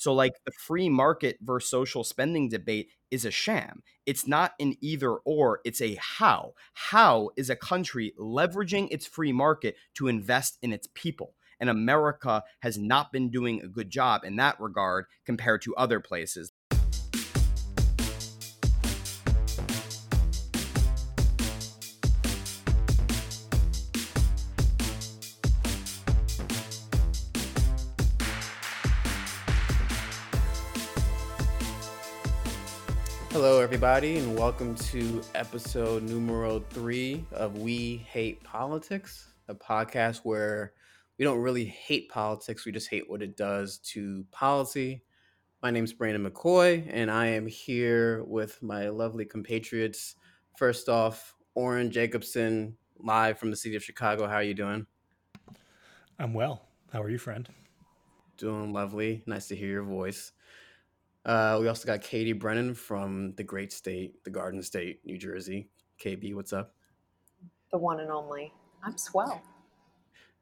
So, like the free market versus social spending debate is a sham. It's not an either or, it's a how. How is a country leveraging its free market to invest in its people? And America has not been doing a good job in that regard compared to other places. Everybody, and welcome to episode numero three of We Hate Politics, a podcast where we don't really hate politics, we just hate what it does to policy. My name is Brandon McCoy, and I am here with my lovely compatriots. First off, Oren Jacobson, live from the city of Chicago. How are you doing? I'm well. How are you, friend? Doing lovely. Nice to hear your voice. Uh, we also got Katie Brennan from the great state, the Garden State, New Jersey. KB, what's up? The one and only. I'm swell.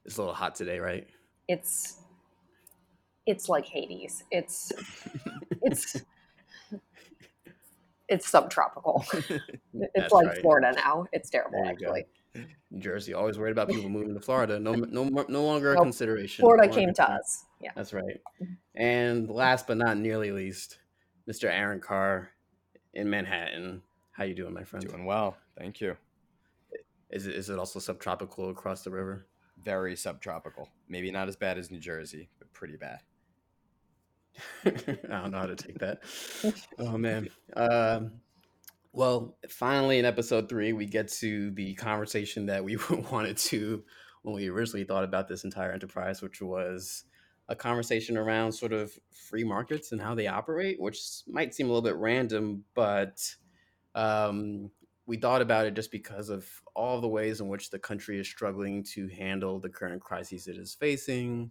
It's a little hot today, right? It's it's like Hades. It's it's it's subtropical. It's That's like right. Florida now. It's terrible you go. actually. New Jersey, always worried about people moving to Florida. No, no, no longer a Nope. consideration. Florida No came to us. Yeah. That's right. And last but not nearly least, Mr. Aaron Carr in Manhattan. How you doing, my friend? Doing well. Thank you. Is it is it also subtropical across the river? Very subtropical. Maybe not as bad as New Jersey, but pretty bad. I don't know how to take that. Oh man. Um, well, finally in episode three, we get to the conversation that we wanted to when we originally thought about this entire enterprise, which was a conversation around sort of free markets and how they operate, which might seem a little bit random, but um, we thought about it just because of all the ways in which the country is struggling to handle the current crises it is facing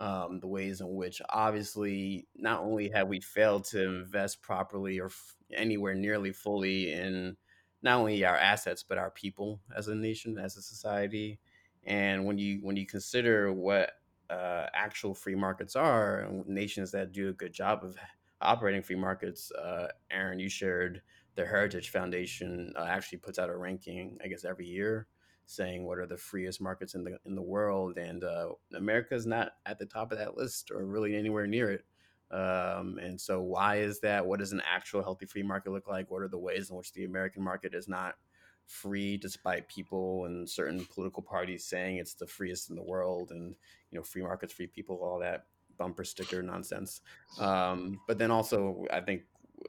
um, the ways in which obviously not only have we failed to invest properly or f- anywhere nearly fully in not only our assets but our people as a nation as a society and when you when you consider what uh, actual free markets are and nations that do a good job of operating free markets uh, aaron you shared the heritage foundation uh, actually puts out a ranking i guess every year saying what are the freest markets in the in the world, and uh, America is not at the top of that list or really anywhere near it. Um, and so, why is that? What does an actual healthy free market look like? What are the ways in which the American market is not free, despite people and certain political parties saying it's the freest in the world, and you know, free markets, free people, all that bumper sticker nonsense. Um, but then also, I think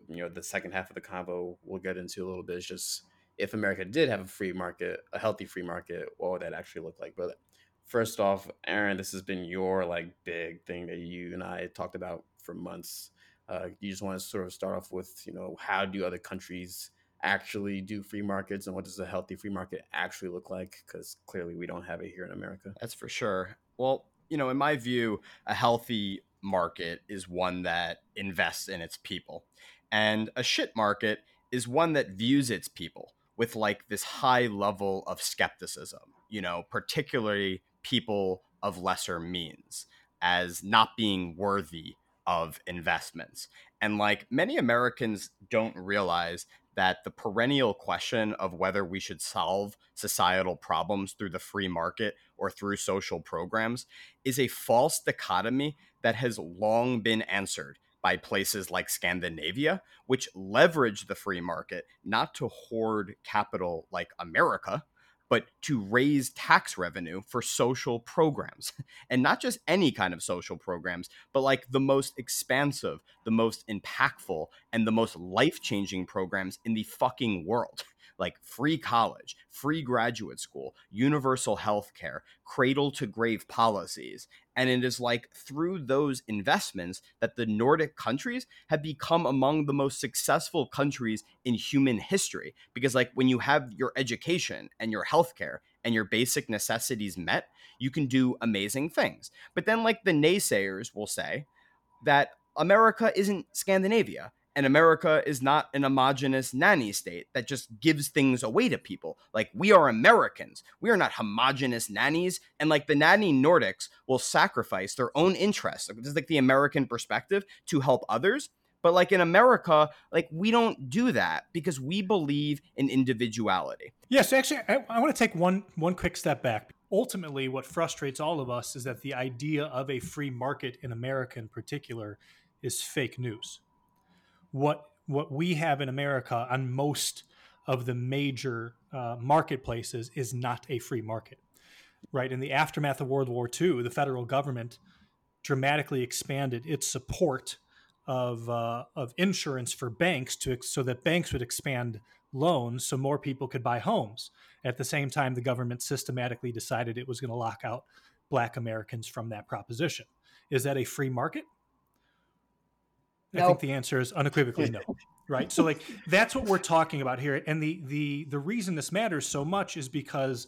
you know, the second half of the convo we'll get into a little bit is just if America did have a free market, a healthy free market, what would that actually look like? But first off, Aaron, this has been your like big thing that you and I talked about for months. Uh, you just want to sort of start off with, you know, how do other countries actually do free markets, and what does a healthy free market actually look like? Because clearly we don't have it here in America. That's for sure. Well, you know, in my view, a healthy market is one that invests in its people. And a shit market is one that views its people with like this high level of skepticism, you know, particularly people of lesser means as not being worthy of investments. And like many Americans don't realize that the perennial question of whether we should solve societal problems through the free market or through social programs is a false dichotomy that has long been answered by places like Scandinavia, which leverage the free market not to hoard capital like America, but to raise tax revenue for social programs. And not just any kind of social programs, but like the most expansive, the most impactful, and the most life changing programs in the fucking world. Like free college, free graduate school, universal health care, cradle to grave policies, and it is like through those investments that the Nordic countries have become among the most successful countries in human history. Because, like, when you have your education and your healthcare and your basic necessities met, you can do amazing things. But then, like, the naysayers will say that America isn't Scandinavia And America is not an homogenous nanny state that just gives things away to people. Like we are Americans. We are not homogenous nannies. And like the nanny Nordics will sacrifice their own interests. This is like the American perspective to help others. But like in America, like we don't do that because we believe in individuality. Yes, actually, I, I want to take one one quick step back. Ultimately, what frustrates all of us is that the idea of a free market in America, in particular, is fake news. What what we have in America on most of the major uh, marketplaces is not a free market. Right in the aftermath of World War II, the federal government dramatically expanded its support of uh, of insurance for banks to so that banks would expand loans so more people could buy homes. At the same time, the government systematically decided it was going to lock out Black Americans from that proposition. Is that a free market? I think the answer is unequivocally no. Right. So like that's what we're talking about here. And the the the reason this matters so much is because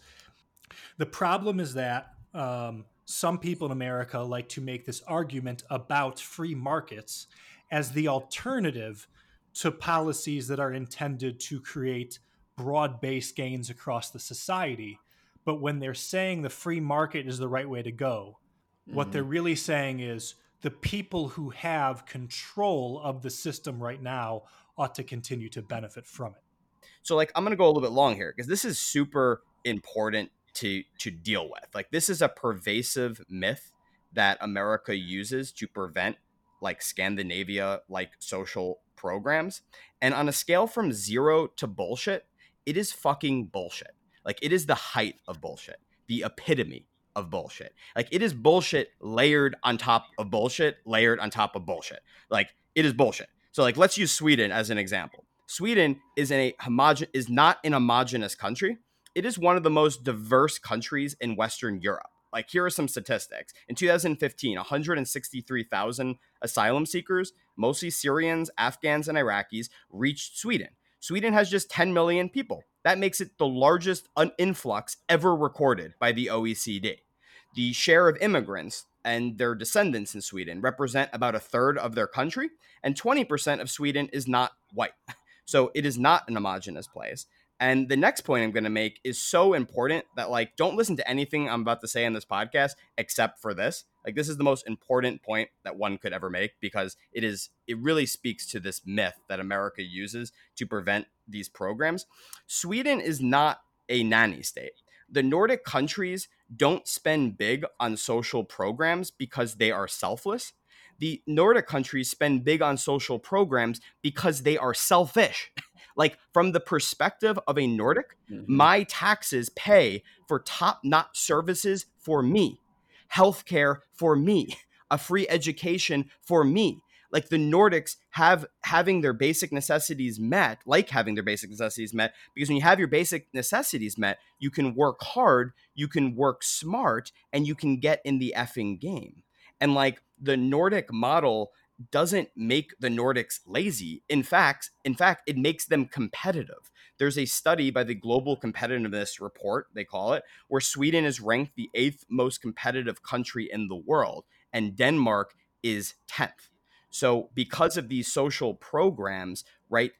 the problem is that um, some people in America like to make this argument about free markets as the alternative to policies that are intended to create broad based gains across the society. But when they're saying the free market is the right way to go, mm-hmm. what they're really saying is the people who have control of the system right now ought to continue to benefit from it. So, like, I'm going to go a little bit long here because this is super important to to deal with. Like, this is a pervasive myth that America uses to prevent like Scandinavia like social programs. And on a scale from zero to bullshit, it is fucking bullshit. Like it is the height of bullshit, the epitome of bullshit. Like it is bullshit layered on top of bullshit, layered on top of bullshit. Like it is bullshit. So like let's use Sweden as an example. Sweden is in a homogen is not an homogenous country. It is one of the most diverse countries in Western Europe. Like, here are some statistics. In 2015, 163,000 asylum seekers, mostly Syrians, Afghans, and Iraqis, reached Sweden. Sweden has just 10 million people. That makes it the largest influx ever recorded by the OECD. The share of immigrants and their descendants in Sweden represent about a third of their country, and 20% of Sweden is not white. So it is not an homogenous place. And the next point I'm going to make is so important that like don't listen to anything I'm about to say in this podcast except for this. Like this is the most important point that one could ever make because it is it really speaks to this myth that America uses to prevent these programs. Sweden is not a nanny state. The Nordic countries don't spend big on social programs because they are selfless. The Nordic countries spend big on social programs because they are selfish. Like from the perspective of a Nordic, mm-hmm. my taxes pay for top notch services for me, healthcare for me, a free education for me. Like the Nordics have having their basic necessities met, like having their basic necessities met, because when you have your basic necessities met, you can work hard, you can work smart, and you can get in the effing game. And like the Nordic model doesn't make the Nordics lazy. In fact, in fact, it makes them competitive. There's a study by the Global Competitiveness Report, they call it, where Sweden is ranked the eighth most competitive country in the world, and Denmark is 10th. So, because of these social programs, right,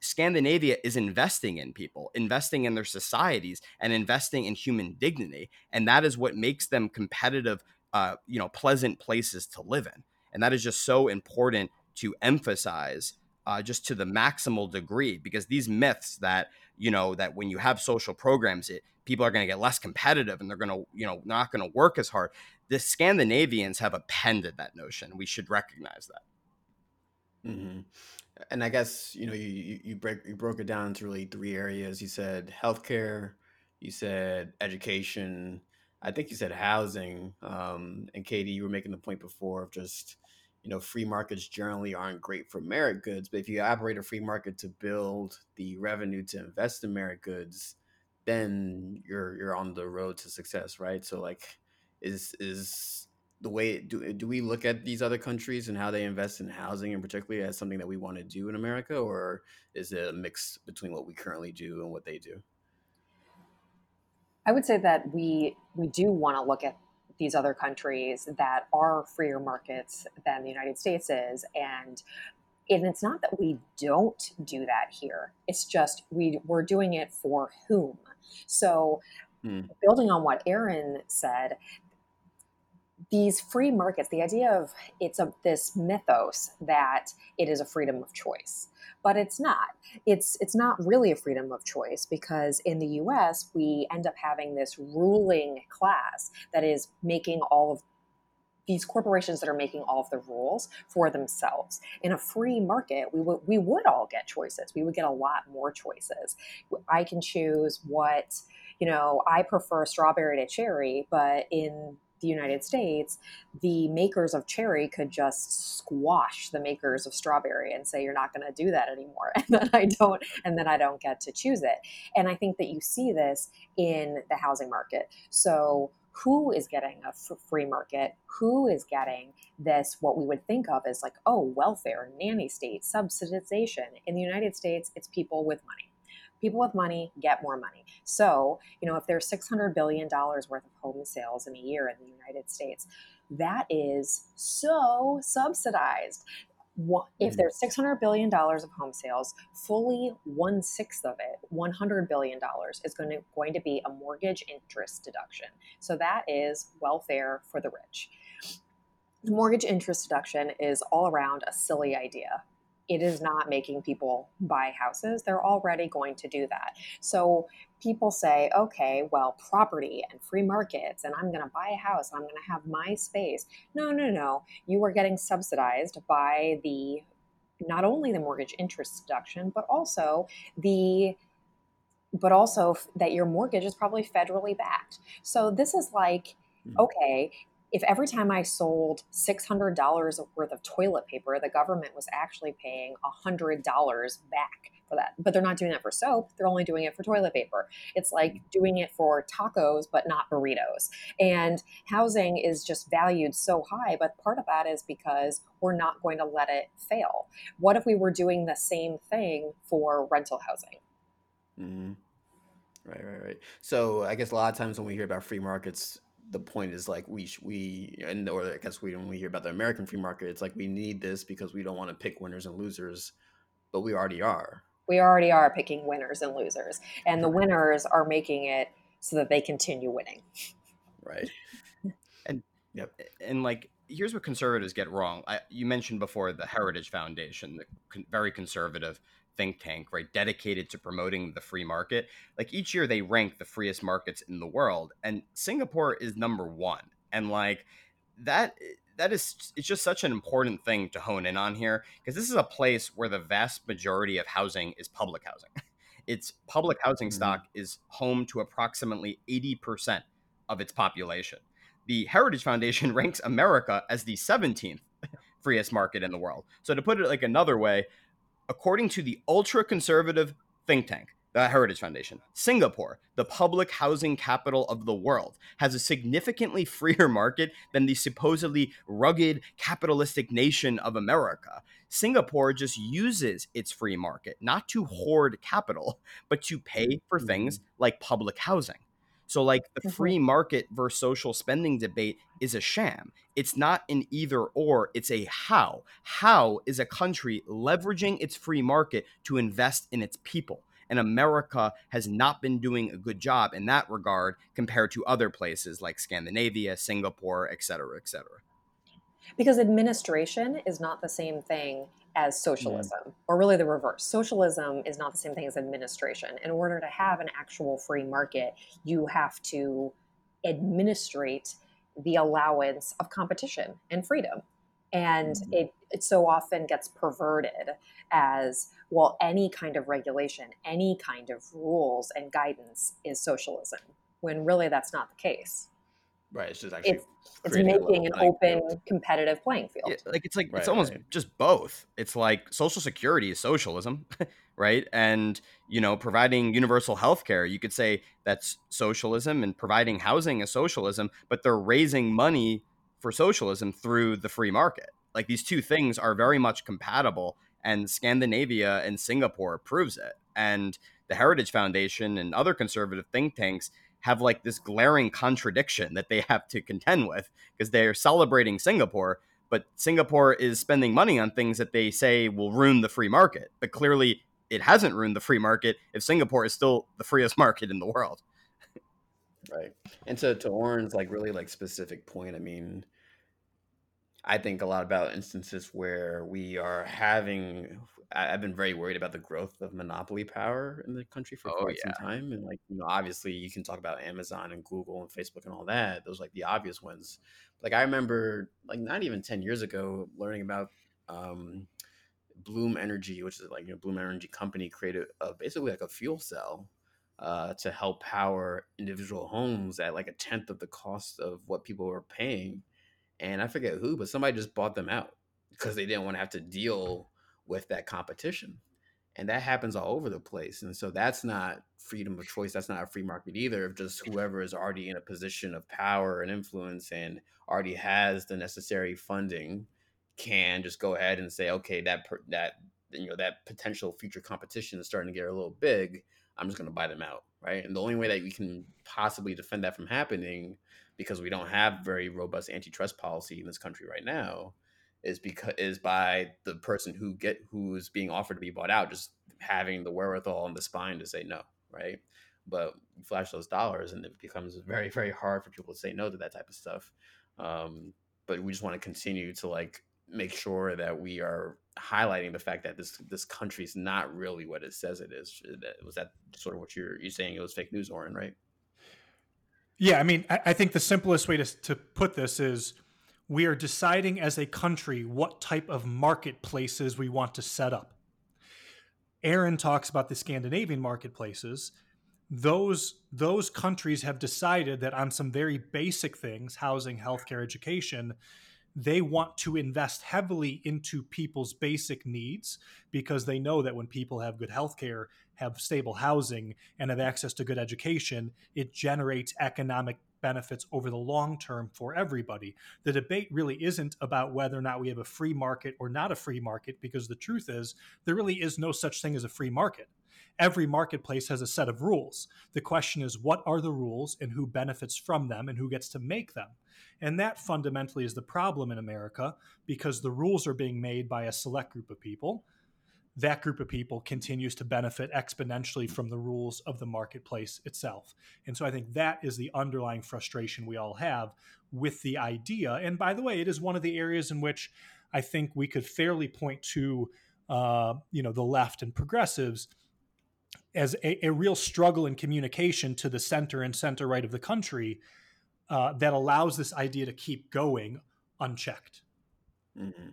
Scandinavia is investing in people, investing in their societies, and investing in human dignity. And that is what makes them competitive, uh, you know, pleasant places to live in. And that is just so important to emphasize uh, just to the maximal degree because these myths that, you know, that when you have social programs, it, people are going to get less competitive and they're going to, you know, not going to work as hard. The Scandinavians have appended that notion. We should recognize that. Mm-hmm. And I guess you know you you break you broke it down into really three areas. You said healthcare, you said education, I think you said housing. Um, and Katie, you were making the point before of just you know, free markets generally aren't great for merit goods, but if you operate a free market to build the revenue to invest in merit goods, then you're you're on the road to success, right? So like is is the way do do we look at these other countries and how they invest in housing and particularly as something that we want to do in America or is it a mix between what we currently do and what they do? I would say that we we do want to look at these other countries that are freer markets than the United States is. And and it's not that we don't do that here it's just we we're doing it for whom so mm. building on what aaron said these free markets the idea of it's a this mythos that it is a freedom of choice but it's not it's it's not really a freedom of choice because in the US we end up having this ruling class that is making all of these corporations that are making all of the rules for themselves. In a free market, we would we would all get choices. We would get a lot more choices. I can choose what you know. I prefer strawberry to cherry, but in the United States, the makers of cherry could just squash the makers of strawberry and say you're not going to do that anymore, and then I don't, and then I don't get to choose it. And I think that you see this in the housing market. So who is getting a free market who is getting this what we would think of as like oh welfare nanny state subsidization in the united states it's people with money people with money get more money so you know if there's 600 billion dollars worth of home sales in a year in the united states that is so subsidized if mm. there's $600 billion of home sales, fully one sixth of it, $100 billion, is going to, going to be a mortgage interest deduction. So that is welfare for the rich. The mortgage interest deduction is all around a silly idea it is not making people buy houses. They're already going to do that. So people say, okay, well, property and free markets, and I'm going to buy a house, and I'm going to have my space. No, no, no. You are getting subsidized by the not only the mortgage interest deduction, but also the but also that your mortgage is probably federally backed. So this is like hmm. okay, if every time I sold $600 worth of toilet paper, the government was actually paying $100 back for that. But they're not doing that for soap, they're only doing it for toilet paper. It's like doing it for tacos, but not burritos. And housing is just valued so high, but part of that is because we're not going to let it fail. What if we were doing the same thing for rental housing? Mm-hmm. Right, right, right. So I guess a lot of times when we hear about free markets, the point is like we we and or I guess we when we hear about the American free market, it's like we need this because we don't want to pick winners and losers, but we already are. We already are picking winners and losers, and the winners are making it so that they continue winning. Right. and yep. And like here's what conservatives get wrong. I, you mentioned before the Heritage Foundation, the con- very conservative think tank, right, dedicated to promoting the free market. Like each year they rank the freest markets in the world, and Singapore is number one. And like that that is it's just such an important thing to hone in on here because this is a place where the vast majority of housing is public housing. its public housing mm-hmm. stock is home to approximately 80% of its population. The Heritage Foundation ranks America as the 17th freest market in the world. So to put it like another way, according to the ultra conservative think tank, the Heritage Foundation, Singapore, the public housing capital of the world, has a significantly freer market than the supposedly rugged capitalistic nation of America. Singapore just uses its free market not to hoard capital, but to pay for things mm-hmm. like public housing. So, like the mm-hmm. free market versus social spending debate is a sham. It's not an either or, it's a how. How is a country leveraging its free market to invest in its people? And America has not been doing a good job in that regard compared to other places like Scandinavia, Singapore, et cetera, et cetera. Because administration is not the same thing as socialism, or really the reverse. Socialism is not the same thing as administration. In order to have an actual free market, you have to administrate the allowance of competition and freedom. And mm-hmm. it, it so often gets perverted as well, any kind of regulation, any kind of rules and guidance is socialism, when really that's not the case. Right. It's just actually it's, it's making an open field. competitive playing field. Yeah, like it's like right, it's almost right. just both. It's like social security is socialism, right? And you know, providing universal health care, you could say that's socialism and providing housing is socialism, but they're raising money for socialism through the free market. Like these two things are very much compatible and Scandinavia and Singapore proves it. And the Heritage Foundation and other conservative think tanks have like this glaring contradiction that they have to contend with because they're celebrating Singapore, but Singapore is spending money on things that they say will ruin the free market. But clearly, it hasn't ruined the free market if Singapore is still the freest market in the world. Right. And to to Oren's like really like specific point, I mean, I think a lot about instances where we are having. I've been very worried about the growth of monopoly power in the country for oh, quite yeah. some time, and like you know, obviously you can talk about Amazon and Google and Facebook and all that. Those like the obvious ones. Like I remember, like not even ten years ago, learning about um, Bloom Energy, which is like you know Bloom Energy company created a, basically like a fuel cell uh, to help power individual homes at like a tenth of the cost of what people were paying and I forget who, but somebody just bought them out because they didn't want to have to deal with that competition. And that happens all over the place. And so that's not freedom of choice. That's not a free market either. Of just whoever is already in a position of power and influence and already has the necessary funding can just go ahead and say, okay, that that you know that potential future competition is starting to get a little big. I'm just going to buy them out, right? And the only way that we can possibly defend that from happening because we don't have very robust antitrust policy in this country right now is because is by the person who get who is being offered to be bought out just having the wherewithal and the spine to say no right? But you flash those dollars and it becomes very very hard for people to say no to that type of stuff. Um, but we just want to continue to like make sure that we are highlighting the fact that this this country is not really what it says it is. Was that sort of what you're you're saying? It was fake news oren right yeah, I mean, I, I think the simplest way to, to put this is we are deciding as a country what type of marketplaces we want to set up. Aaron talks about the Scandinavian marketplaces. Those those countries have decided that on some very basic things, housing, healthcare, education, they want to invest heavily into people's basic needs because they know that when people have good healthcare, have stable housing, and have access to good education, it generates economic benefits over the long term for everybody. The debate really isn't about whether or not we have a free market or not a free market, because the truth is, there really is no such thing as a free market. Every marketplace has a set of rules. The question is, what are the rules and who benefits from them and who gets to make them? And that fundamentally is the problem in America because the rules are being made by a select group of people. That group of people continues to benefit exponentially from the rules of the marketplace itself. And so I think that is the underlying frustration we all have with the idea. And by the way, it is one of the areas in which I think we could fairly point to, uh, you know, the left and progressives as a, a, real struggle in communication to the center and center right of the country uh, that allows this idea to keep going unchecked. Mm-hmm.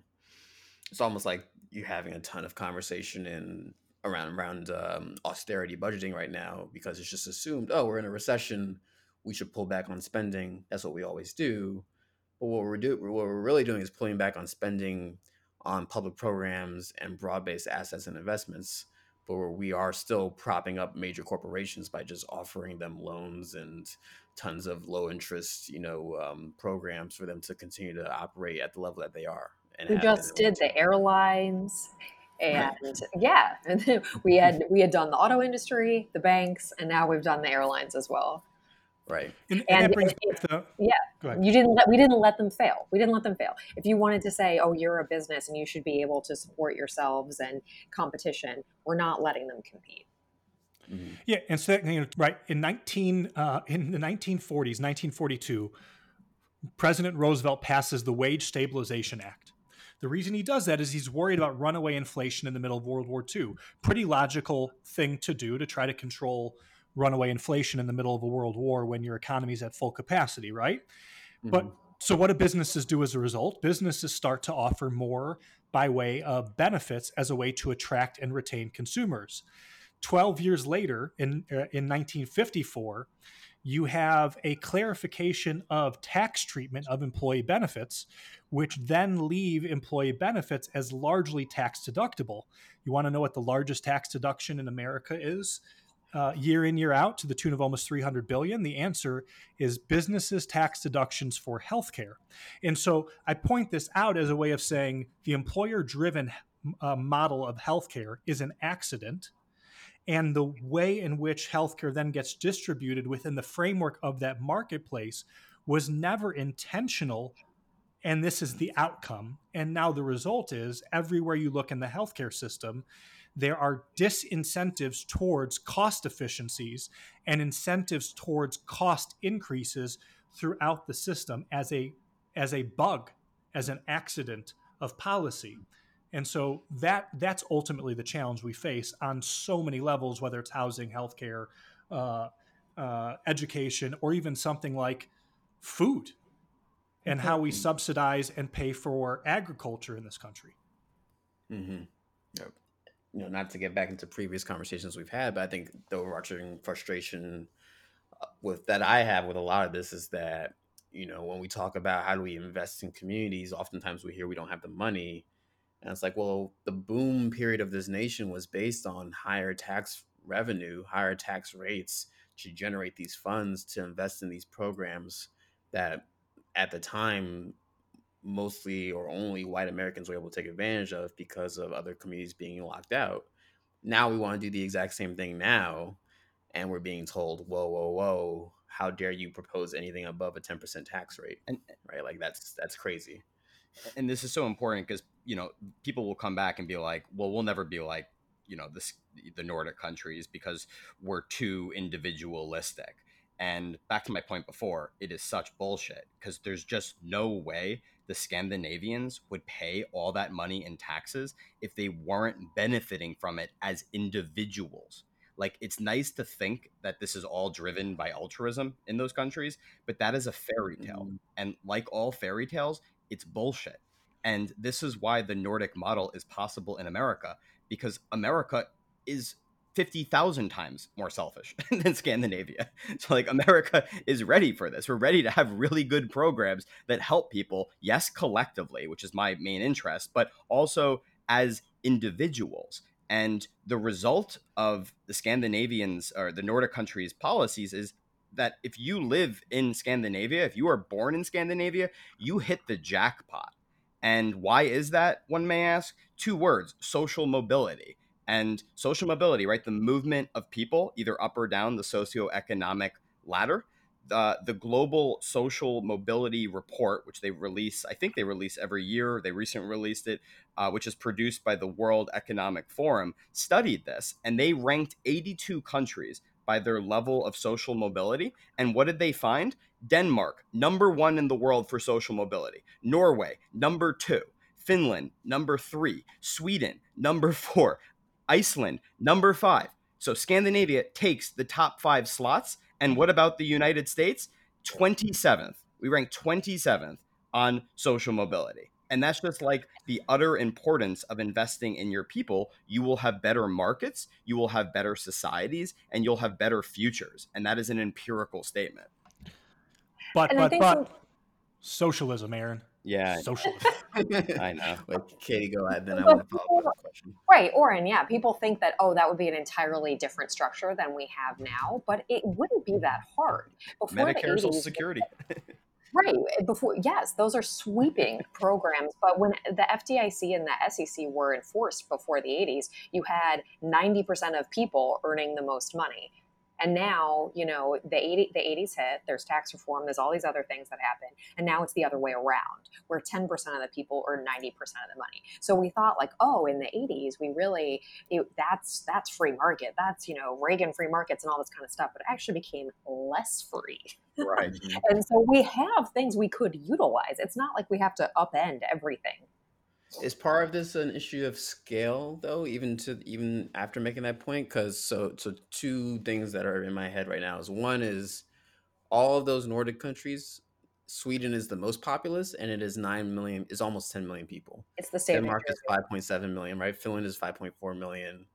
It's almost like you having a ton of conversation in around around um, austerity budgeting right now because it's just assumed, oh, we're in a recession, we should pull back on spending. That's what we always do. But what we're do what we're really doing is pulling back on spending on public programs and broad-based assets and investments but we are still propping up major corporations by just offering them loans and tons of low interest, you know, um, programs for them to continue to operate at the level that they are. And we just did the airlines, and yeah, we had we had done the auto industry, the banks, and now we've done the airlines as well. Right. And, and, and brings back the, yeah, you didn't let we didn't let them fail. We didn't let them fail. If you wanted to say, "Oh, you're a business and you should be able to support yourselves and competition," we're not letting them compete. Mm-hmm. Yeah, and so you know, right in nineteen uh, in the nineteen forties, nineteen forty two, President Roosevelt passes the Wage Stabilization Act. The reason he does that is he's worried about runaway inflation in the middle of World War II. Pretty logical thing to do to try to control runaway inflation in the middle of a world war when your economy is at full capacity, right? Mm-hmm. But so what do businesses do as a result? Businesses start to offer more by way of benefits as a way to attract and retain consumers. 12 years later in uh, in 1954 you have a clarification of tax treatment of employee benefits, which then leave employee benefits as largely tax deductible. You want to know what the largest tax deduction in America is? uh, year in year out to the tune of almost 300 billion the answer is businesses tax deductions for healthcare and so i point this out as a way of saying the employer driven uh, model of healthcare is an accident and the way in which healthcare then gets distributed within the framework of that marketplace was never intentional and this is the outcome. And now the result is everywhere you look in the healthcare system, there are disincentives towards cost efficiencies and incentives towards cost increases throughout the system as a as a bug, as an accident of policy. And so that that's ultimately the challenge we face on so many levels, whether it's housing, healthcare, uh, uh, education, or even something like food and how we subsidize and pay for agriculture in this country. Mm-hmm. Yep. You know, not to get back into previous conversations we've had, but I think the overarching frustration uh, with that I have with a lot of this is that you know when we talk about how do we invest in communities, oftentimes we hear we don't have the money, and it's like, well, the boom period of this nation was based on higher tax revenue, higher tax rates to generate these funds to invest in these programs that at the time mostly or only white Americans were able to take advantage of because of other communities being locked out. Now we want to do the exact same thing now, and we're being told, "Whoa, whoa, whoa! How dare you propose anything above a ten percent tax rate?" And eh right, like that's that's crazy. And this is so important because you know people will come back and be like, "Well, we'll never be like you know this the Nordic countries because we're too individualistic." And back to my point before, it is such bullshit because there's just no way the Scandinavians would pay all that money in taxes if they weren't benefiting from it as individuals. Like, it's nice to think that this is all driven by altruism in those countries, but that is a fairy tale. Mm-hmm. And like all fairy tales, it's bullshit. And this is why the Nordic model is possible in America because America is 50,000 times more selfish than Scandinavia. So, like, America is ready for this. We're ready to have really good programs that help people, yes, collectively, which is my main interest, but also as individuals. And the result of the Scandinavians or the Nordic countries' policies is that if you live in Scandinavia, if you are born in Scandinavia, you hit the jackpot. And why is that, one may ask? Two words social mobility and social mobility, right? The movement of people, either up or down the socioeconomic ladder. The, the global social mobility report, which they release, I think they release every year. They recently released it, uh, which is produced by the World Economic Forum, studied this, and they ranked 82 countries by their level of social mobility. And what did they find? Denmark, number one in the world for social mobility. Norway, number two. Finland, number three. Sweden, number four. Iceland, number five. So Scandinavia takes the top five slots. And what about the United States? 27th. We rank 27th on social mobility. And that's just like the utter importance of investing in your people. You will have better markets, you will have better societies, and you'll have better futures. And that is an empirical statement. But, and but, but, some... socialism, Aaron. Yeah. Socialism. I know. But Katie, go ahead. Then I want to follow up question. Right, Oren. Yeah, people think that oh, that would be an entirely different structure than we have now, but it wouldn't be that hard. Before Medicare, 80s, Social Security. right before yes those are sweeping programs but when the fdic and the sec were enforced before the 80s you had 90% of people earning the most money and now, you know, the 80, the 80s hit, there's tax reform, there's all these other things that happen. And now it's the other way around, where 10% of the people earn 90% of the money. So we thought like, oh, in the 80s, we really, it, that's, that's free market. That's, you know, Reagan free markets and all this kind of stuff, but it actually became less free. Right. and so we have things we could utilize. It's not like we have to upend everything. Is part of this an issue of scale though, even to even after making that point? Because so so two things that are in my head right now is one is all of those Nordic countries, Sweden is the most populous and it is nine million is almost ten million people. It's the same. Denmark is five point seven million, right? Finland is five point four million.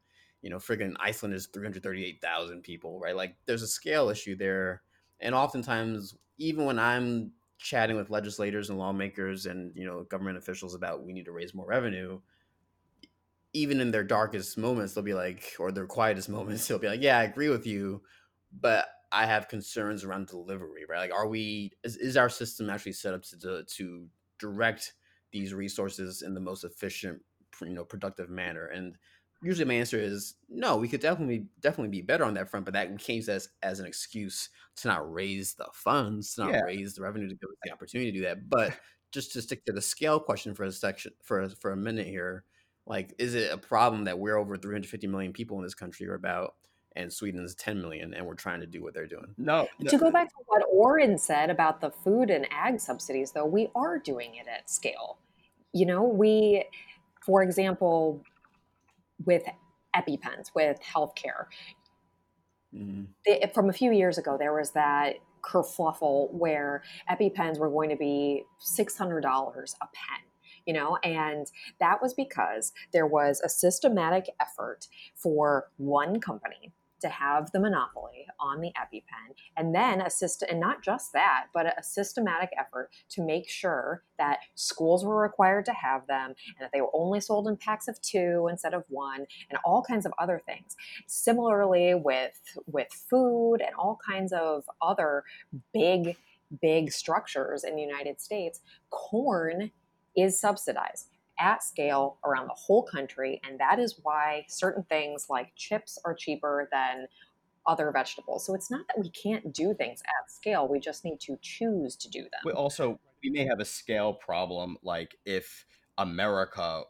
You know, friggin' Iceland is three hundred thirty eight thousand people, right? Like there's a scale issue there. And oftentimes, even when I'm chatting with legislators and lawmakers and you know government officials about we need to raise more revenue even in their darkest moments they'll be like or their quietest moments they'll be like yeah i agree with you but i have concerns around delivery right? Like are we is, is our system actually set up to, to direct these resources in the most efficient you know productive manner? And usually my answer is no we could definitely definitely be better on that front but that came to as as an excuse to not raise the funds to not yeah. raise the revenue to give us the opportunity to do that but just to stick to the scale question for a section for a, for a minute here, like, is it a problem that we're over 350 million people in this country, or about, and Sweden is 10 million, and we're trying to do what they're doing? No. To go back to what Oren said about the food and ag subsidies, though, we are doing it at scale. You know, we, for example, with EpiPens, with healthcare, mm-hmm. from a few years ago, there was that kerfluffle where EpiPens were going to be $600 a pen you know and that was because there was a systematic effort for one company to have the monopoly on the EpiPen, and then a system, and not just that, but a systematic effort to make sure that schools were required to have them, and that they were only sold in packs of two instead of one, and all kinds of other things. Similarly, with with food and all kinds of other big big structures in the United States, corn is subsidized at scale around the whole country. And that is why certain things like chips are cheaper than other vegetables. So it's not that we can't do things at scale, we just need to choose to do them. We also, we may have a scale problem like if America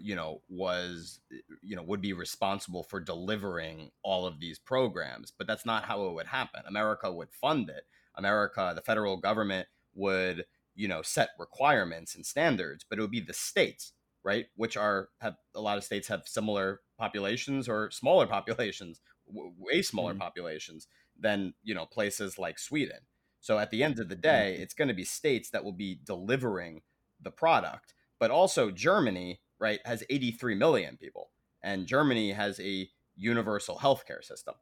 you know was you know would be responsible for delivering all of these programs but that's not how it would happen america would fund it america the federal government would you know set requirements and standards but it would be the states right which are have a lot of states have similar populations or smaller populations way smaller mm-hmm. populations than you know places like sweden so at the end of the day mm-hmm. it's going to be states that will be delivering the product but also germany right has 83 million people and germany has a universal healthcare system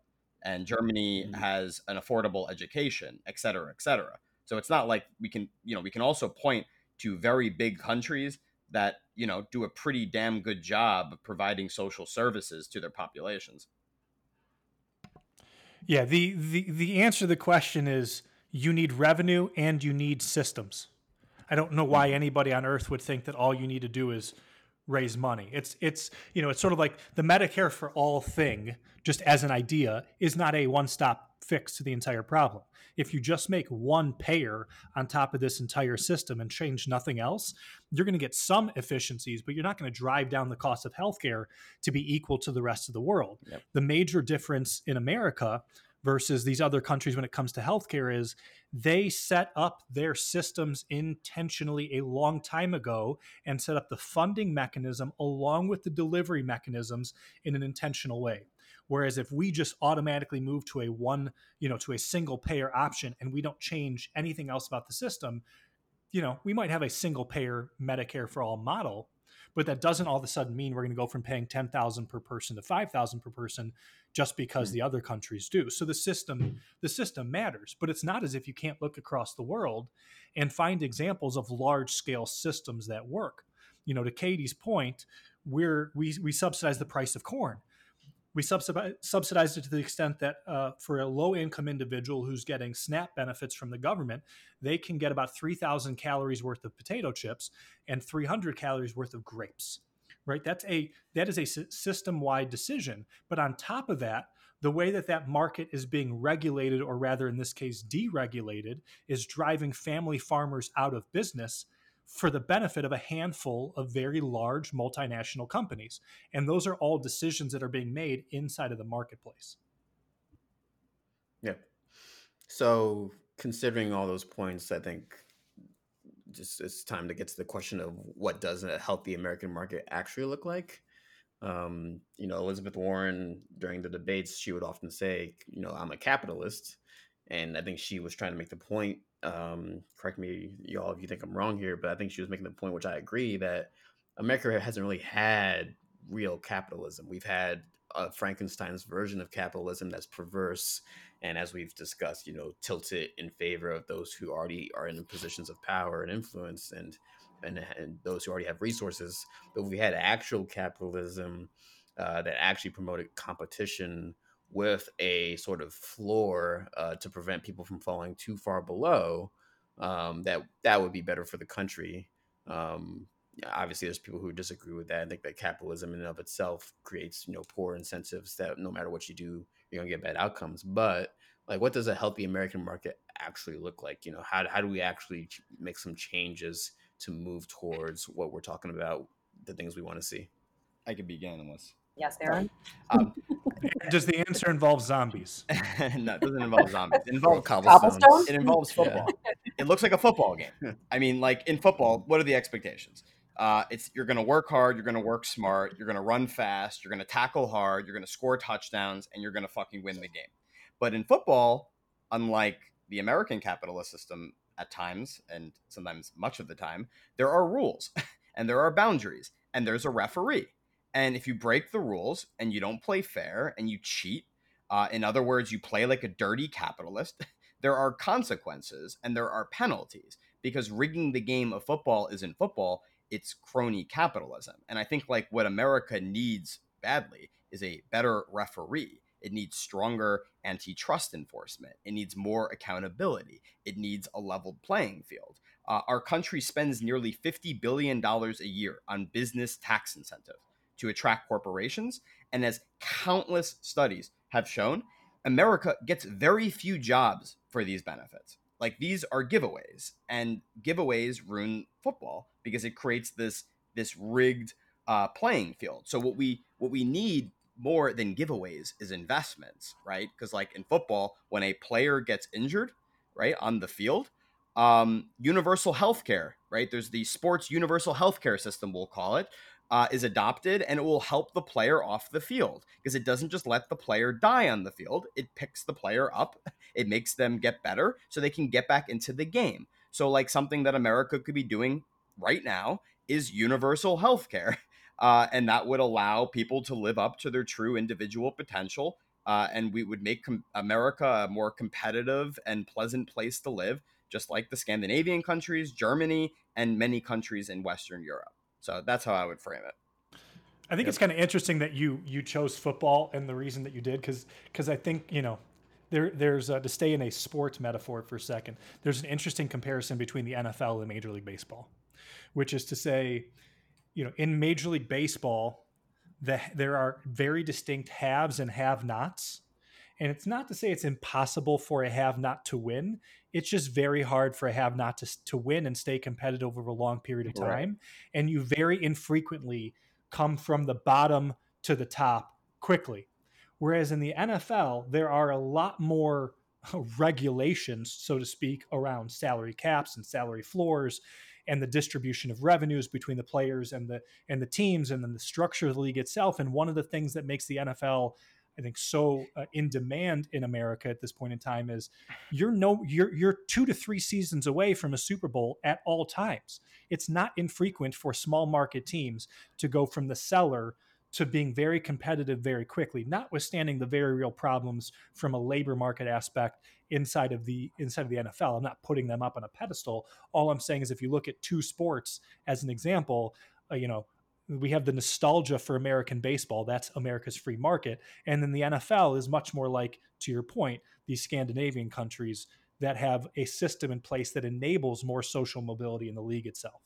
and germany mm-hmm. has an affordable education et cetera et cetera so it's not like we can, you know, we can also point to very big countries that, you know, do a pretty damn good job of providing social services to their populations. Yeah, the the the answer to the question is you need revenue and you need systems. I don't know why mm-hmm. anybody on earth would think that all you need to do is raise money. It's it's you know, it's sort of like the Medicare for all thing just as an idea is not a one-stop fix to the entire problem if you just make one payer on top of this entire system and change nothing else, you're going to get some efficiencies, but you're not going to drive down the cost of healthcare to be equal to the rest of the world. Yep. The major difference in America versus these other countries when it comes to healthcare is they set up their systems intentionally a long time ago and set up the funding mechanism along with the delivery mechanisms in an intentional way. Whereas if we just automatically move to a one, you know, to a single payer option and we don't change anything else about the system, you know, we might have a single payer Medicare for all model, but that doesn't all of a sudden mean we're going to go from paying 10,000 per person to 5,000 per person just because mm-hmm. the other countries do. So the system the system matters, but it's not as if you can't look across the world and find examples of large scale systems that work. You know, to Katie's point, we're we we subsidize the price of corn we subsidized it to the extent that uh, for a low income individual who's getting SNAP benefits from the government, they can get about 3,000 calories worth of potato chips and 300 calories worth of grapes. Right? That's a that is a system wide decision. But on top of that, the way that that market is being regulated, or rather in this case, deregulated, is driving family farmers out of business for the benefit of a handful of very large multinational companies. And those are all decisions that are being made inside of the marketplace. Yeah. So, considering all those points, I think just it's time to get to the question of what does a healthy American market actually look like. Um, you know, Elizabeth Warren during the debates, she would often say, you know, I'm a capitalist. And I think she was trying to make the point um, correct me, y'all, if you think I'm wrong here, but I think she was making the point, which I agree, that America hasn't really had real capitalism. We've had a Frankenstein's version of capitalism that's perverse, and as we've discussed, you know, tilted in favor of those who already are in positions of power and influence, and and, and those who already have resources. But we had actual capitalism uh, that actually promoted competition with a sort of floor uh, to prevent people from falling too far below, um, that that would be better for the country. Um, obviously, there's people who disagree with that. I think that capitalism in and of itself creates you know poor incentives that no matter what you do, you're gonna get bad outcomes. But like, what does a healthy American market actually look like? You know, how how do we actually make some changes to move towards what we're talking about, the things we want to see? I could begin unless. Yes, Aaron. Um, Does the answer involve zombies? no, it doesn't involve zombies. It involves cobblestones. It involves football. Yeah. It looks like a football game. I mean, like in football, what are the expectations? Uh, it's you're going to work hard, you're going to work smart, you're going to run fast, you're going to tackle hard, you're going to score touchdowns, and you're going to fucking win the game. But in football, unlike the American capitalist system at times, and sometimes much of the time, there are rules and there are boundaries and there's a referee. And if you break the rules and you don't play fair and you cheat, uh, in other words, you play like a dirty capitalist, there are consequences and there are penalties because rigging the game of football isn't football, it's crony capitalism. And I think like what America needs badly is a better referee. It needs stronger antitrust enforcement. It needs more accountability. It needs a leveled playing field. Uh, our country spends nearly $50 billion a year on business tax incentive to attract corporations. And as countless studies have shown, America gets very few jobs for these benefits. Like these are giveaways, and giveaways ruin football because it creates this this rigged uh, playing field. So what we what we need more than giveaways is investments, right? Because like in football, when a player gets injured, right on the field, um, universal health care, right? There's the sports universal health care system, we'll call it, uh, is adopted and it will help the player off the field because it doesn't just let the player die on the field. It picks the player up, it makes them get better so they can get back into the game. So, like something that America could be doing right now is universal health care. Uh, and that would allow people to live up to their true individual potential. Uh, and we would make com- America a more competitive and pleasant place to live, just like the Scandinavian countries, Germany, and many countries in Western Europe. So that's how I would frame it. I think yep. it's kind of interesting that you you chose football and the reason that you did because because I think you know there there's uh, to stay in a sports metaphor for a second. There's an interesting comparison between the NFL and Major League Baseball, which is to say, you know, in Major League Baseball, the, there are very distinct haves and have-nots. And it's not to say it's impossible for a have not to win it's just very hard for a have not to, to win and stay competitive over a long period of time. Right. And you very infrequently come from the bottom to the top quickly. Whereas in the NFL, there are a lot more regulations, so to speak, around salary caps and salary floors and the distribution of revenues between the players and the and the teams and then the structure of the league itself. And one of the things that makes the NFL I think so uh, in demand in America at this point in time is you're no you're you're 2 to 3 seasons away from a Super Bowl at all times. It's not infrequent for small market teams to go from the cellar to being very competitive very quickly, notwithstanding the very real problems from a labor market aspect inside of the inside of the NFL. I'm not putting them up on a pedestal. All I'm saying is if you look at two sports as an example, uh, you know, we have the nostalgia for American baseball. That's America's free market. And then the NFL is much more like, to your point, these Scandinavian countries that have a system in place that enables more social mobility in the league itself.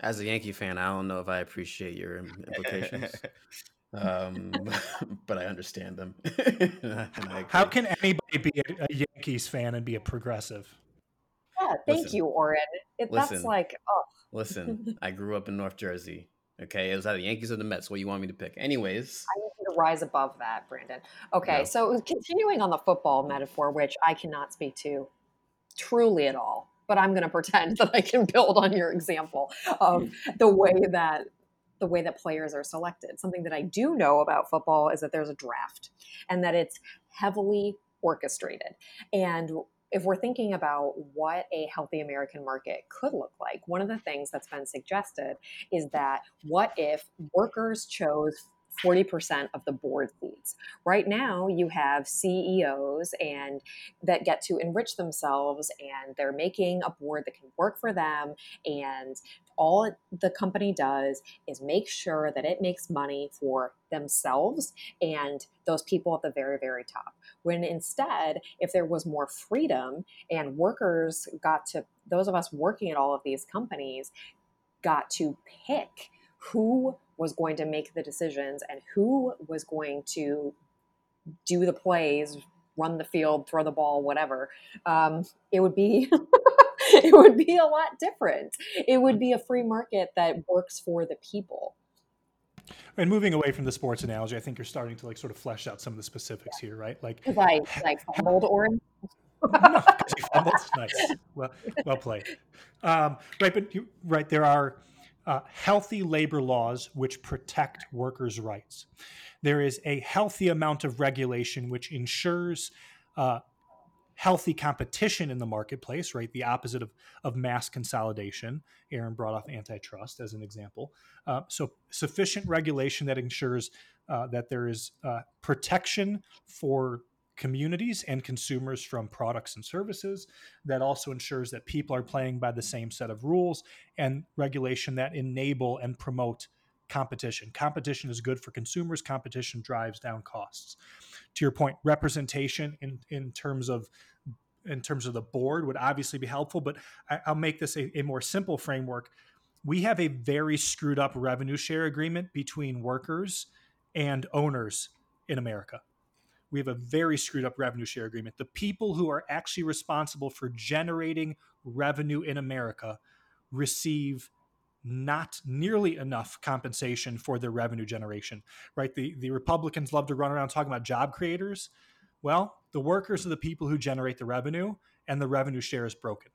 As a Yankee fan, I don't know if I appreciate your implications. um, but I understand them. I How can anybody be a, a, Yankees fan and be a progressive? Yeah, thank listen, you, Oren. It, listen, that's like, oh. listen, I grew up in North Jersey. Okay, it was either Yankees or the Mets. What do you want me to pick? Anyways, I need you to rise above that, Brandon. Okay, so continuing on the football metaphor, which I cannot speak to truly at all, but I'm going to pretend that I can build on your example of the way that the way that players are selected. Something that I do know about football is that there's a draft and that it's heavily orchestrated. And if we're thinking about what a healthy American market could look like, one of the things that's been suggested is that what if workers chose 40% of the board seats. Right now, you have CEOs and that get to enrich themselves and they're making a board that can work for them and all the company does is make sure that it makes money for themselves and those people at the very very top. When instead if there was more freedom and workers got to those of us working at all of these companies got to pick who was going to make the decisions and who was going to do the plays run the field, throw the ball, whatever, um, it would be it would be a lot different. It would be a free market that works for the people. And moving away from the sports analogy, I think you're starting to like sort of flesh out some of the specifics yeah. here, right? Like, I like fumbled Oren. no, you fumbled. Nice. Well, well played. Um, right, but you, right there are uh, healthy labor laws which protect workers' rights. There is a healthy amount of regulation which ensures uh, healthy competition in the marketplace, right? The opposite of, of mass consolidation. Aaron brought up antitrust as an example. Uh, so, sufficient regulation that ensures uh, that there is uh, protection for communities and consumers from products and services that also ensures that people are playing by the same set of rules and regulation that enable and promote competition. Competition is good for consumers, competition drives down costs. To your point, representation in, in terms of in terms of the board would obviously be helpful, but I, will make this a, a more simple framework. We have a very screwed up revenue share agreement between workers and owners in America. We have a very screwed up revenue share agreement. The people who are actually responsible for generating revenue in America receive not nearly enough compensation for their revenue generation, right? The, the Republicans love to run around talking about job creators. Well, the workers are the people who generate the revenue, and the revenue share is broken.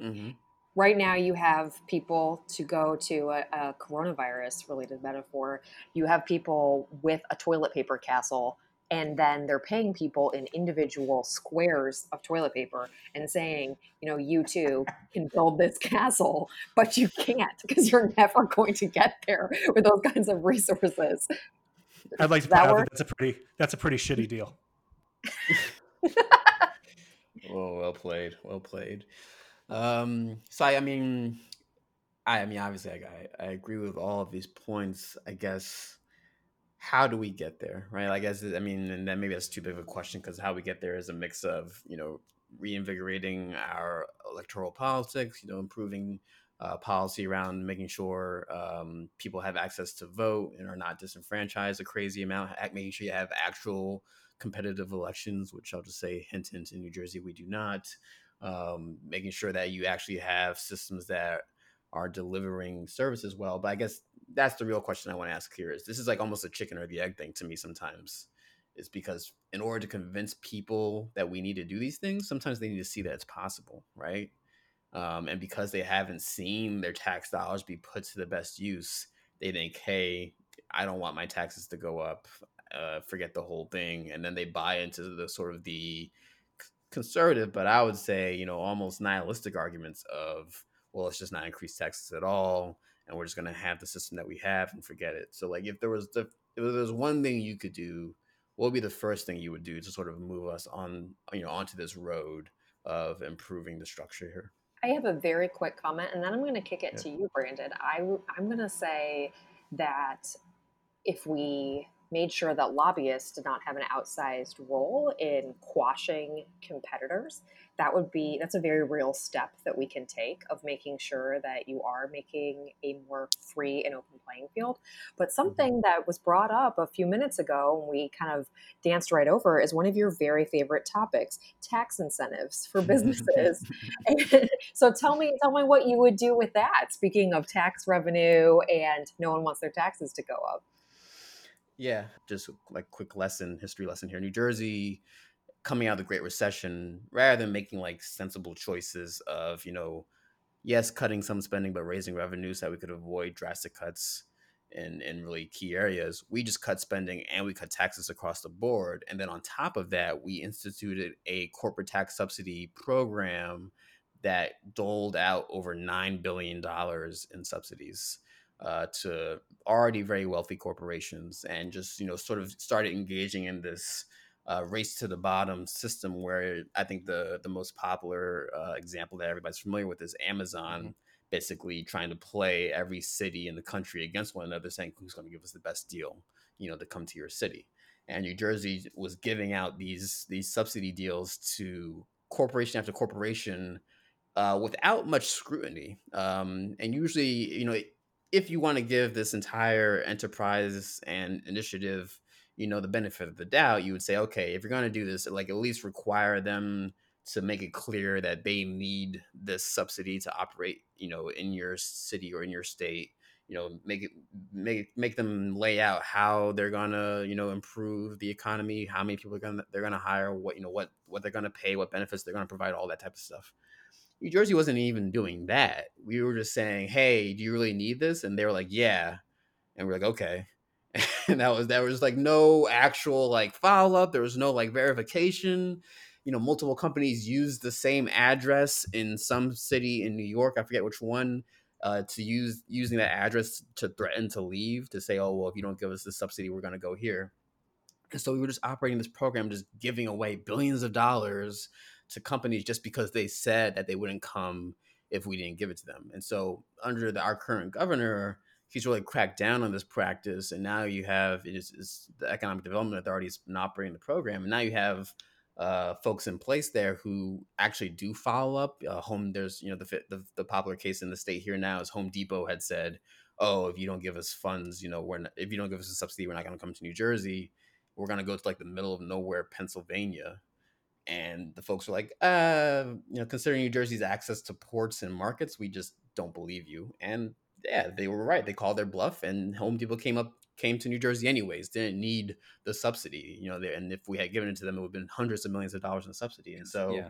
Mm-hmm. Right now, you have people to go to a, a coronavirus related metaphor. You have people with a toilet paper castle and then they're paying people in individual squares of toilet paper and saying, you know, you too can build this castle, but you can't because you're never going to get there with those kinds of resources. I'd like to point out that that's a pretty that's a pretty shitty deal. oh, well played, well played. Um, so I, I mean, I, I mean, obviously, I, I agree with all of these points. I guess how do we get there, right? I guess I mean, and then maybe that's too big of a question because how we get there is a mix of you know reinvigorating our electoral politics, you know, improving uh, policy around making sure um, people have access to vote and are not disenfranchised a crazy amount, making sure you have actual competitive elections, which I'll just say, hint, hint, in New Jersey, we do not. Um, making sure that you actually have systems that are delivering services well. But I guess that's the real question I want to ask here is this is like almost a chicken or the egg thing to me sometimes is because in order to convince people that we need to do these things, sometimes they need to see that it's possible, right? Um, and because they haven't seen their tax dollars be put to the best use, they think, hey, I don't want my taxes to go up. Uh, forget the whole thing. And then they buy into the sort of the conservative, but I would say, you know, almost nihilistic arguments of, well, let's just not increase taxes at all and we're just going to have the system that we have and forget it. So like if there was the if there was one thing you could do, what would be the first thing you would do to sort of move us on you know onto this road of improving the structure here? I have a very quick comment, and then I'm going to kick it yeah. to you, Brandon. I I'm going to say that if we made sure that lobbyists did not have an outsized role in quashing competitors that would be that's a very real step that we can take of making sure that you are making a more free and open playing field. But mm-hmm. something that was brought up a few minutes ago and we kind of danced right over is one of your very favorite topics tax incentives for businesses. So tell me tell me what you would do with that speaking of tax revenue and no one wants their taxes to go up. Yeah just like quick lesson history lesson here. New jersey coming out of the Great Recession, rather than making like sensible choices of, you know, yes, cutting some spending, but raising revenues so that we could avoid drastic cuts in, in really key areas, we just cut spending and we cut taxes across the board. And then on top of that, we instituted a corporate tax subsidy program that doled out over $9 billion in subsidies. Uh, to already very wealthy corporations and just you know sort of started engaging in this uh, race to the bottom system where I think the the most popular uh, example that everybody's familiar with is Amazon. Mm-hmm. Basically, trying to play every city in the country against one another, saying who's going to give us the best deal, you know, to come to your city. And New Jersey was giving out these these subsidy deals to corporation after corporation uh, without much scrutiny. Um, and usually, you know, if you want to give this entire enterprise and initiative you know, the benefit of the doubt, you would say, okay, if you're going to do this, like at least require them to make it clear that they need this subsidy to operate, you know, in your city or in your state. You know, make it make make them lay out how they're gonna, you know, improve the economy, how many people are gonna they're gonna hire, what you know, what what they're gonna pay, what benefits they're gonna provide, all that type of stuff. New Jersey wasn't even doing that. We were just saying, "Hey, do you really need this?" And they were like, "Yeah," and we're like, "Okay." And that was there was like no actual like follow up. There was no like verification. You know, multiple companies used the same address in some city in New York. I forget which one. Uh, to use using that address to threaten to leave to say, "Oh well, if you don't give us the subsidy, we're going to go here." And so we were just operating this program, just giving away billions of dollars to companies just because they said that they wouldn't come if we didn't give it to them. And so under the, our current governor, he's really cracked down on this practice. And now you have it's, it's the Economic Development Authority has been operating the program, and now you have uh, folks in place there who actually do follow up. Uh, home, there's you know the, the the popular case in the state here now is Home Depot had said, "Oh, if you don't give us funds, you know, we're not, if you don't give us a subsidy, we're not going to come to New Jersey. We're going to go to like the middle of nowhere, Pennsylvania." and the folks were like, uh, you know, considering New Jersey's access to ports and markets, we just don't believe you. And yeah, they were right. They called their bluff, and Home Depot came up came to New Jersey anyways. Didn't need the subsidy, you know. They, and if we had given it to them, it would have been hundreds of millions of dollars in subsidy. And so yeah.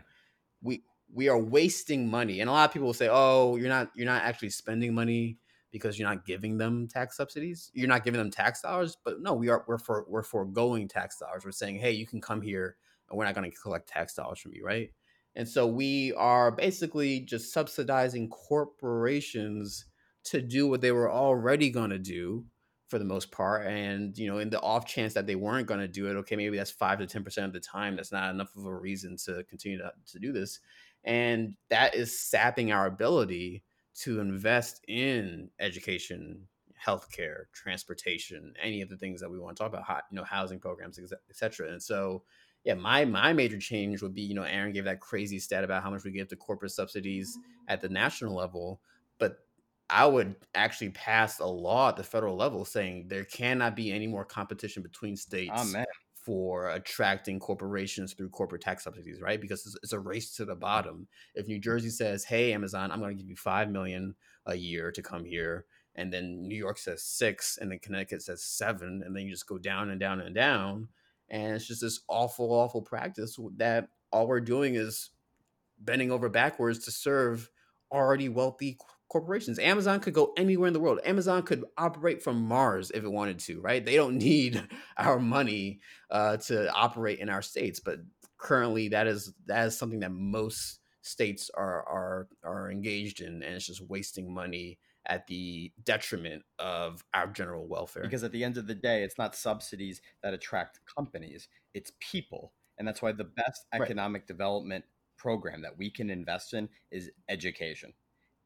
we we are wasting money. And a lot of people will say, "Oh, you're not you're not actually spending money." because you're not giving them tax subsidies. You're not giving them tax dollars, but no, we are we're for we're foregoing tax dollars. We're saying, hey, you can come here and we're not going to collect tax dollars from you, right? And so we are basically just subsidizing corporations to do what they were already going to do for the most part. And, you know, in the off chance that they weren't going to do it, okay, maybe that's five to 10% of the time. That's not enough of a reason to continue to, to do this. And that is sapping our ability to invest in education, healthcare, transportation, any of the things that we want to talk about, you know, housing programs, et cetera. And so, yeah, my my major change would be, you know, Aaron gave that crazy stat about how much we give to corporate subsidies at the national level, but I would actually pass a law at the federal level saying there cannot be any more competition between states oh, for attracting corporations through corporate tax subsidies, right? Because it's, it's, a race to the bottom. If New Jersey says, "Hey, Amazon, I'm going to give you five million a year to come here," and then New York says six, and then Connecticut says seven, and then you just go down and down and down and it's just this awful, awful practice that all we're doing is bending over backwards to serve already wealthy corporations. Amazon could go anywhere in the world. Amazon could operate from Mars if it wanted to, right? They don't need our money uh, to operate in our states, but currently that is that is something that most states are are are engaged in, and it's just wasting money at the detriment of our general welfare. Because at the end of the day, it's not subsidies that attract companies, it's people. And that's why the best economic right. development program that we can invest in is education.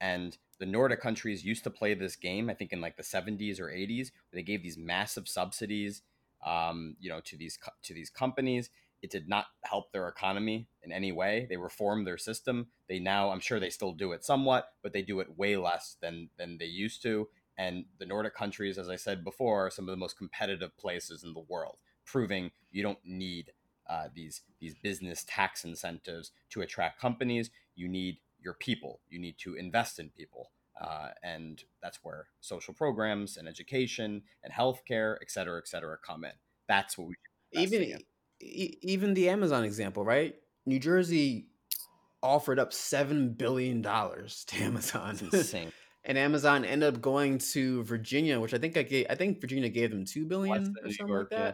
And the Nordic countries used to play this game, I think in like the 70s or 80s, where they gave these massive subsidies um, you know, to these to these companies, it did not help their economy in any way. They reformed their system. They now, I'm sure they still do it somewhat, but they do it way less than than they used to. And the Nordic countries, as I said before, are some of the most competitive places in the world, proving you don't need uh, these these business tax incentives to attract companies. You need your people. You need to invest in people. Uh, and that's where social programs and education and healthcare, et cetera, et cetera, come in. That's what we even in even the Amazon example, right? New Jersey offered up seven billion dollars to Amazon. And Amazon ended up going to Virginia, which I think I gave. I think Virginia gave them two billion or something York, like that. Yeah.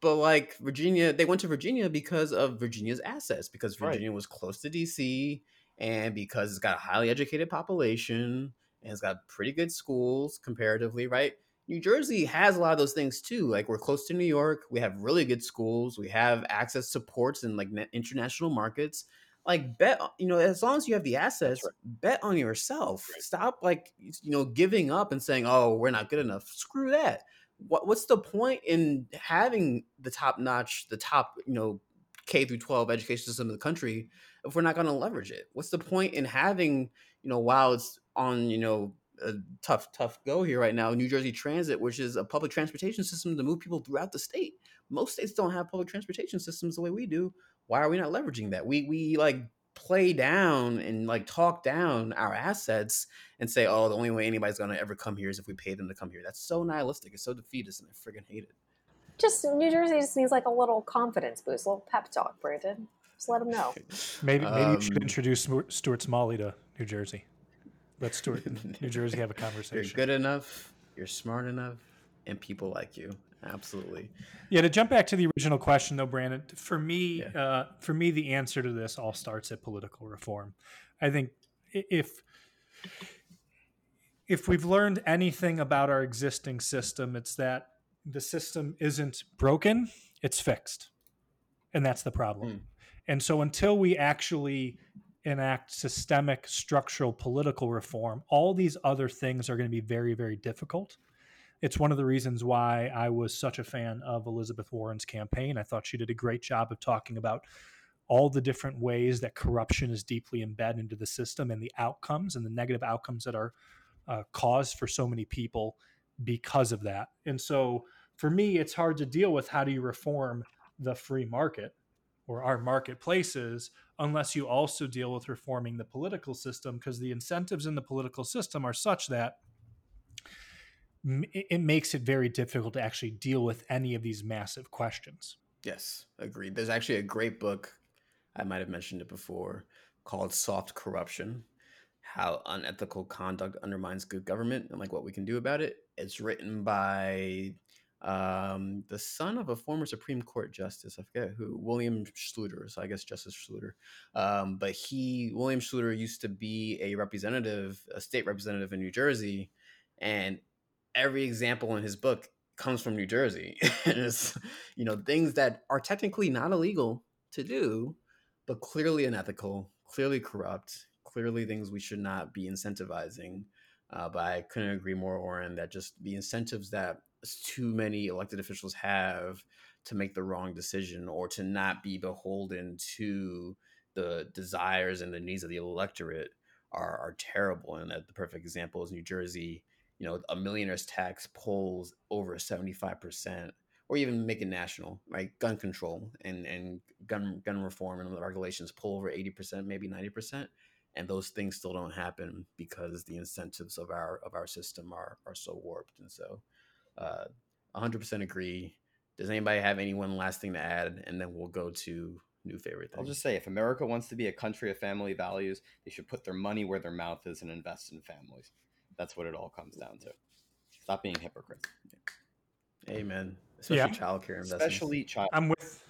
But like Virginia, they went to Virginia because of Virginia's assets, because Virginia right. was close to DC, and because it's got a highly educated population and it's got pretty good schools comparatively, right? New Jersey has a lot of those things too. Like we're close to New York, we have really good schools, we have access to ports and like international markets. Like bet, uh, you know, as long as you have the assets, right. bet on yourself. Right. Stop like you know giving up and saying, "Oh, we're not good enough." Screw that. What what's the point in having the top notch, the top you know K through 12 education system in the country if we're not going to leverage it? What's the point in having, you know, while it's on, you know, a tough, tough go here right now. New Jersey Transit, which is a public transportation system to move people throughout the state. Most states don't have public transportation systems the way we do. Why are we not leveraging that? We we like play down and like talk down our assets and say, oh, the only way anybody's gonna ever come here is if we pay them to come here. That's so nihilistic. It's so defeatist, and I friggin' hate it. Just New Jersey just needs like a little confidence boost, a little pep talk, Brandon. Just let them know. Maybe maybe Um, you should introduce Stuart Smalley to New Jersey. Let Stuart New Jersey have a conversation. You're good enough. You're smart enough, and people like you. Absolutely. Yeah, to jump back to the original question though, Brandon, for me, Yeah. uh, for me, the answer to this all starts at political reform. I think if if we've learned anything about our existing system, it's that the system isn't broken; it's fixed, and that's the problem. Hmm. And so, until we actually enact systemic, structural, political reform, all these other things are going to be very, very difficult it's one of the reasons why I was such a fan of Elizabeth Warren's campaign. I thought she did a great job of talking about all the different ways that corruption is deeply embedded into the system and the outcomes and the negative outcomes that are uh, caused for so many people because of that. And so for me, it's hard to deal with how do you reform the free market or our marketplaces unless you also deal with reforming the political system because the incentives in the political system are such that it makes it very difficult to actually deal with any of these massive questions. Yes, agreed. There's actually a great book, I might have mentioned it before, called Soft Corruption How Unethical Conduct Undermines Good Government and like what we can do about it. It's written by um, the son of a former Supreme Court justice. I forget who, William Schluter. So I guess Justice Schluter. Um, but he, William Schluter, used to be a representative, a state representative in New Jersey. And every example in his book comes from New Jersey. and it's, you know, things that are technically not illegal to do, but clearly unethical, clearly corrupt, clearly things we should not be incentivizing. Uh, but I couldn't agree more, Oren, that just the incentives that too many elected officials have to make the wrong decision or to not be beholden to the desires and the needs of the electorate are, are terrible. And the perfect example is New Jersey. You know, a millionaire's tax polls over 75%, or even make it national, right? Gun control and, and gun gun reform and the regulations pull over 80%, maybe 90%. And those things still don't happen because the incentives of our of our system are are so warped. And so uh 100% agree. Does anybody have any one last thing to add? And then we'll go to new favorite thing. I'll just say if America wants to be a country of family values, they should put their money where their mouth is and invest in families. That's what it all comes down to. Stop being hypocrites. Amen. Especially Yeah. childcare investments. Especially child. I'm with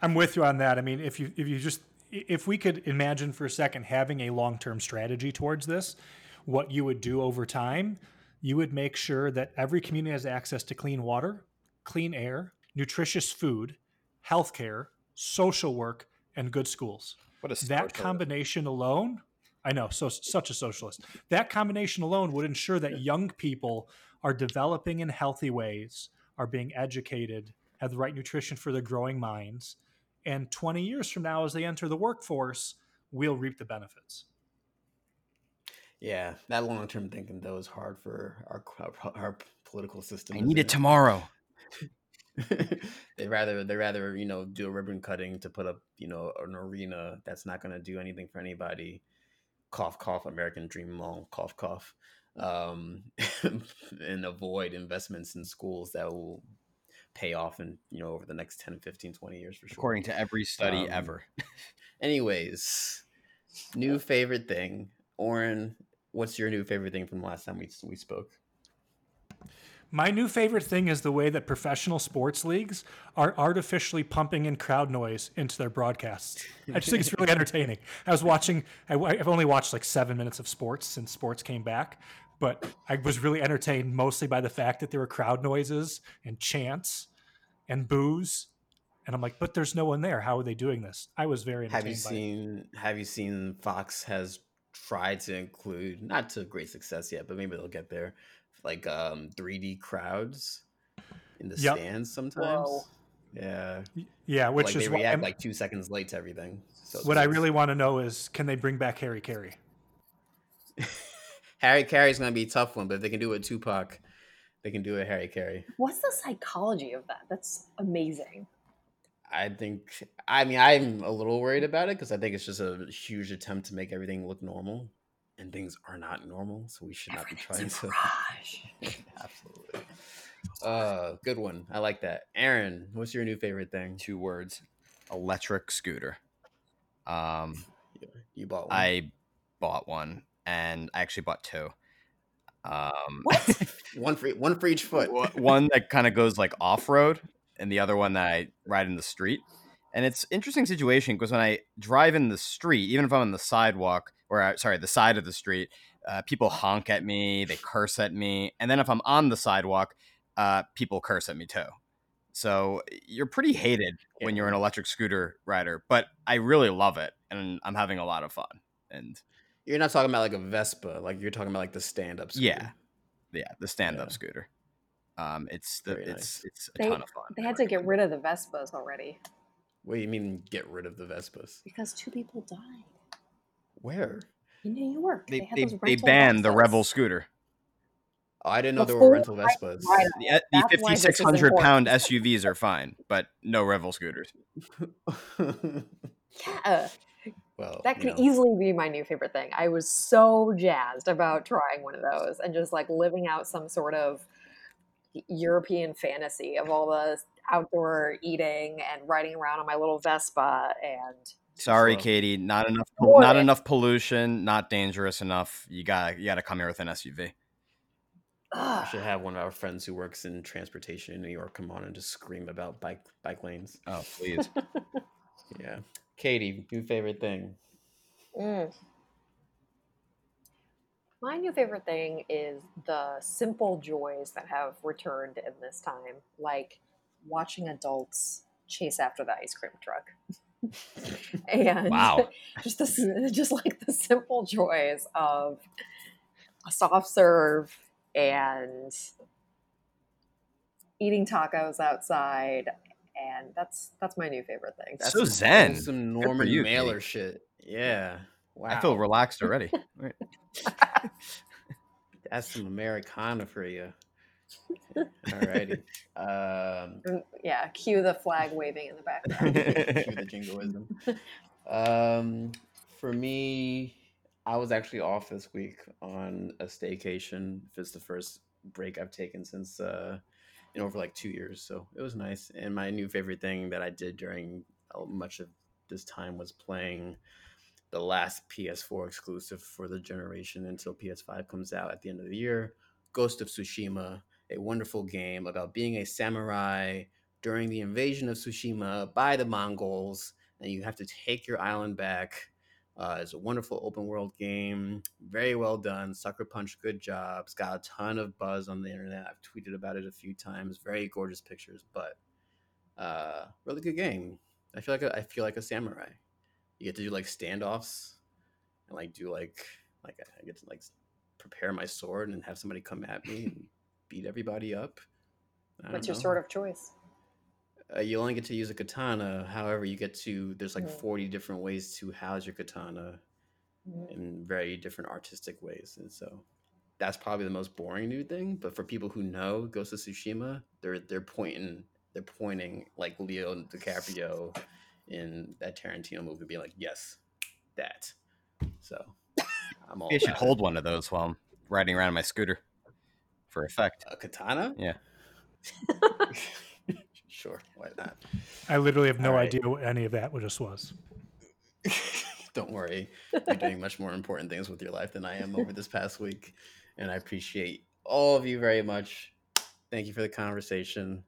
I'm with you on that. I mean, if you if you just if we could imagine for a second having a long-term strategy towards this, what you would do over time, you would make sure that every community has access to clean water, clean air, nutritious food, healthcare, social work, and good schools. What a that combination alone i know so such a socialist. That combination alone would ensure that young people are developing in healthy ways are being educated have the right nutrition for their growing minds and 20 years from now as they enter the workforce we'll reap the benefits Yeah, that long term thinking though is hard for our our, our political system. I need it tomorrow. they rather they rather you know do a ribbon cutting to put up you know an arena that's not going to do anything for anybody. Cough cough American Dream Mall cough cough, um, and avoid investments in schools that will pay off in you know over the next 10 15 20 years for sure According to every study Um, ever. anyways new favorite thing oren what's your new favorite thing from the last time we, we spoke my new favorite thing is the way that professional sports leagues are artificially pumping in crowd noise into their broadcasts. I just think it's really entertaining. I was watching, I, I've only watched like seven minutes of sports since sports came back, but I was really entertained mostly by the fact that there were crowd noises and chants and boos. And I'm like, but there's no one there. How are they doing this? I was very have entertained you by it. seen have you seen fox has tried to include not to great success yet but maybe they'll get there like um 3d crowds in the Yep. stands sometimes Whoa. yeah Yeah, which like is they react I'm- like two seconds late to everything so what I really want to know is can they bring back Harry Caray? Harry Caray's gonna be a tough one, but if they can do it Tupac, they can do it Harry Caray. What's the psychology of that? That's amazing. I think. I mean, I'm a little worried about it because I think it's just a huge attempt to make everything look normal, and things are not normal. So we should not be trying to. Absolutely. Uh, good one. I like that. Aaron, what's your new favorite thing? Two words: electric scooter. Um, you bought one. I bought one, and I actually bought two. Um, one for one for each foot. one that kind of goes like off road, and the other one that I ride in the street. And it's interesting situation because when I drive in the street, even if I'm on the sidewalk or uh, sorry, the side of the street, uh, people honk at me, they curse at me, and then if I'm on the sidewalk, uh, people curse at me too. So you're pretty hated yeah. when you're an electric scooter rider, but I really love it, and I'm having a lot of fun. And you're not talking about like a Vespa, like you're talking about like the stand up. Yeah, yeah, the stand up yeah. scooter. Um, it's the it's nice. it's a they, ton of fun. They had to get rid of the Vespas already. What do you mean get rid of the Vespas? Because two people died. Where? In New York. They they, they, they banned Vespas. the Revel scooter. Oh, I didn't know Before there were rental Vespas. The, the 5,600 pound SUVs are fine, but no Revel scooters. yeah. Well, that could know. easily be my new favorite thing. I was so jazzed about trying one of those and just like living out some sort of European fantasy of all the outdoor eating and riding around on my little Vespa and Sorry, so, Katie, not enough not enough pollution, not dangerous enough. You got you got to come here with an SUV. We should have one of our friends who works in transportation in New York come on and just scream about bike bike lanes. Oh, please. yeah. Katie, new favorite thing? Mm. My new favorite thing is the simple joys that have returned in this time, like watching adults chase after the ice cream truck. and wow. just the, just like the simple joys of a soft serve and eating tacos outside and that's that's my new favorite thing. That's so zen. Some Norman Mailer shit. Yeah. Wow. I feel relaxed already. that's some Americana for you. Alrighty. Um, mm, yeah, cue the flag waving in the background. cue the jingoism. Um, for me, I was actually off this week on a staycation. It's the first break I've taken since uh, in over like two years. So it was nice. And my new favorite thing that I did during uh, much of this time was playing the last PS4 exclusive for the generation until PS5 comes out at the end of the year Ghost of Tsushima, a wonderful game about being a samurai during the invasion of Tsushima by the Mongols. And you have to take your island back uh, it's a wonderful open world game, very well done. Sucker Punch, good job. It's got a ton of buzz on the internet. I've tweeted about it a few times. Very gorgeous pictures, but uh, really good game. I feel like a, I feel like a samurai. You get to do like standoffs and like do like like I get to like prepare my sword and have somebody come at me and beat everybody up. What's your sword of choice? uh, you only get to use a katana. However, you get to there's like mm. 40 different ways to house your katana mm. in very different artistic ways, and so that's probably the most boring new thing. But for people who know Ghost of Tsushima, they're they're pointing they're pointing like Leo DiCaprio in that Tarantino movie, be like, "Yes, that." So I'm all. I should hold one of those while I'm riding around my scooter for effect. A katana? Yeah. Sure, why not? I literally have no right. idea what any of that just was. Don't worry, you're doing much more important things with your life than I am over this past week, and I appreciate all of you very much. Thank you for the conversation.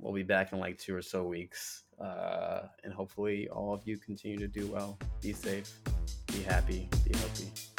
We'll be back in like two or so weeks, uh, and hopefully, all of you continue to do well. Be safe, be happy, be healthy.